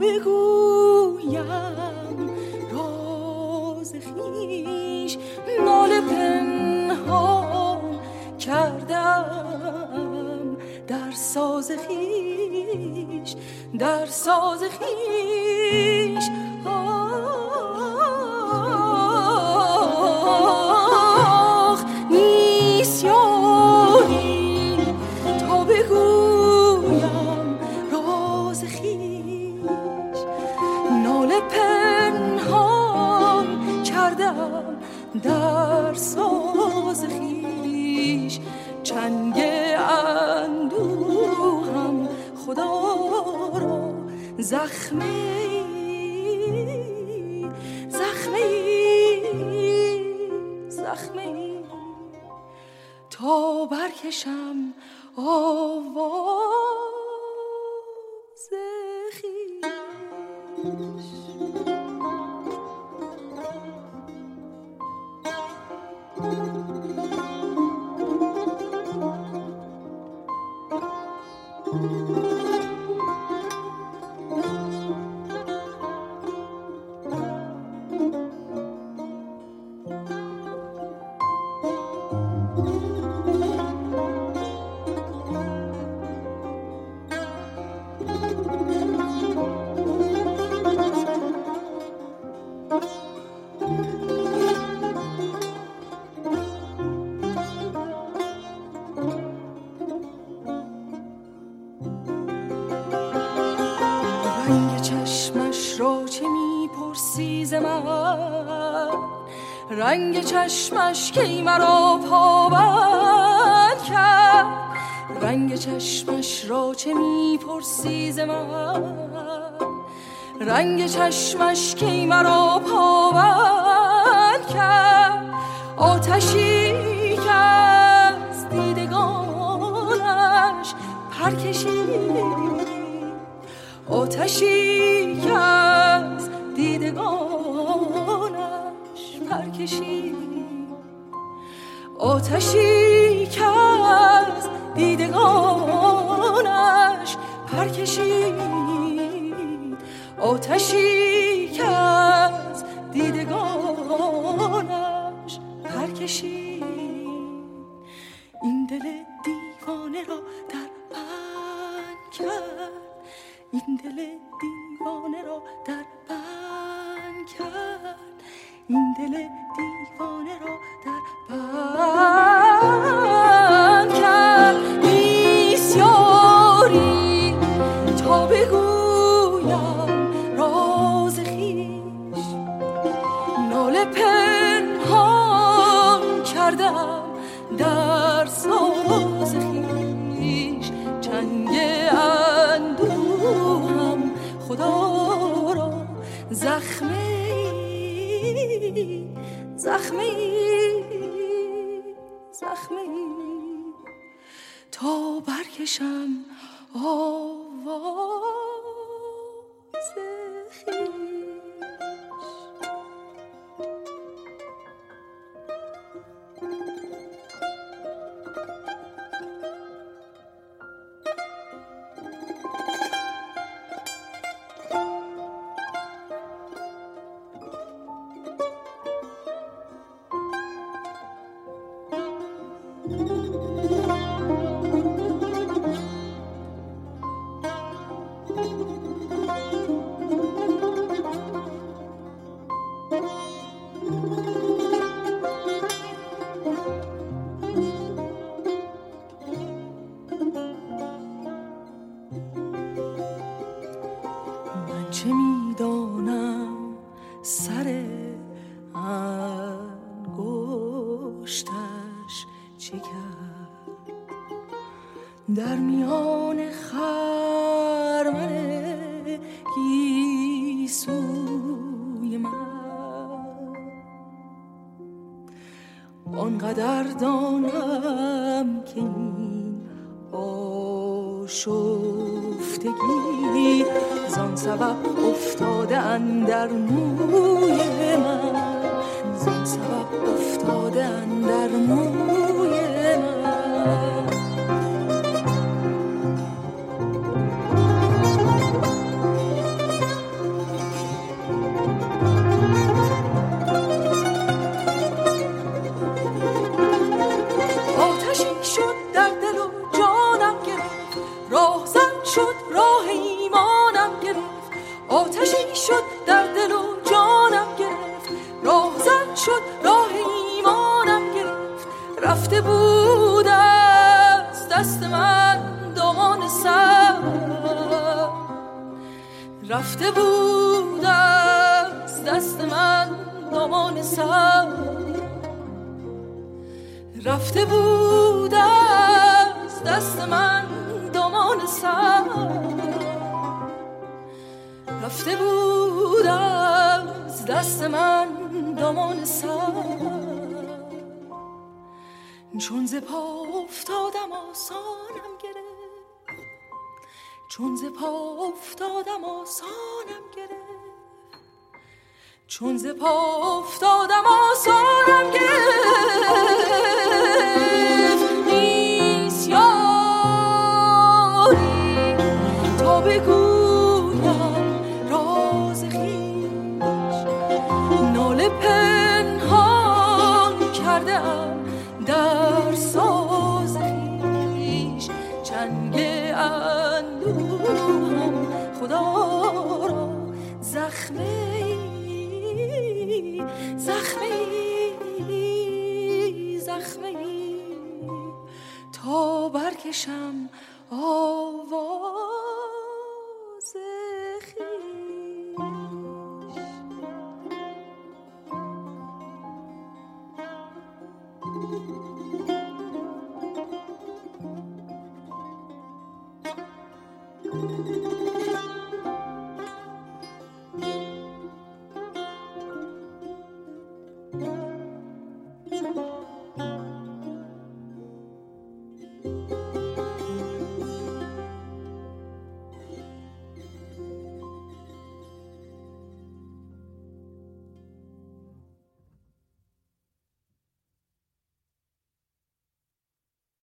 بگویم راز خیش نال پنهان کردم. در ساز خیش در ساز خیش آه. زخمی زخمی زخمی. تا برکشم آواز خیش. رنگ چشمش کی مرا پابند کرد؟ رنگ چشمش را چه می‌پرسی ز من؟ رنگ چشمش کی مرا پابند کرد؟ آتشی که از دیدگانش پرکشید. آتشی کشید آتشی که دیدگانش پر کشید. آتشی که دیدگانش پر کشید. در ساز خیش چنگ اندوهم. خدا را زخمه زخمی زخمی. تا برکشم آواز چه می‌دانم سر انگشتش چه کرد؟ در میان خرمن گیسوی من. آنقدر دانم که این آشفتگی زان سبب افتاده در موی من. زان سبب افتاده در موی رفته بود از دست من دامان سر. رفته بود از دست من دامان سر. رفته بود از دست من دامان سر. چون ز پا افتادم آسانم گرفت. چون ز پا افتادم آسانم گرفت. چون ز پا افتادم برکشم آواز خیش.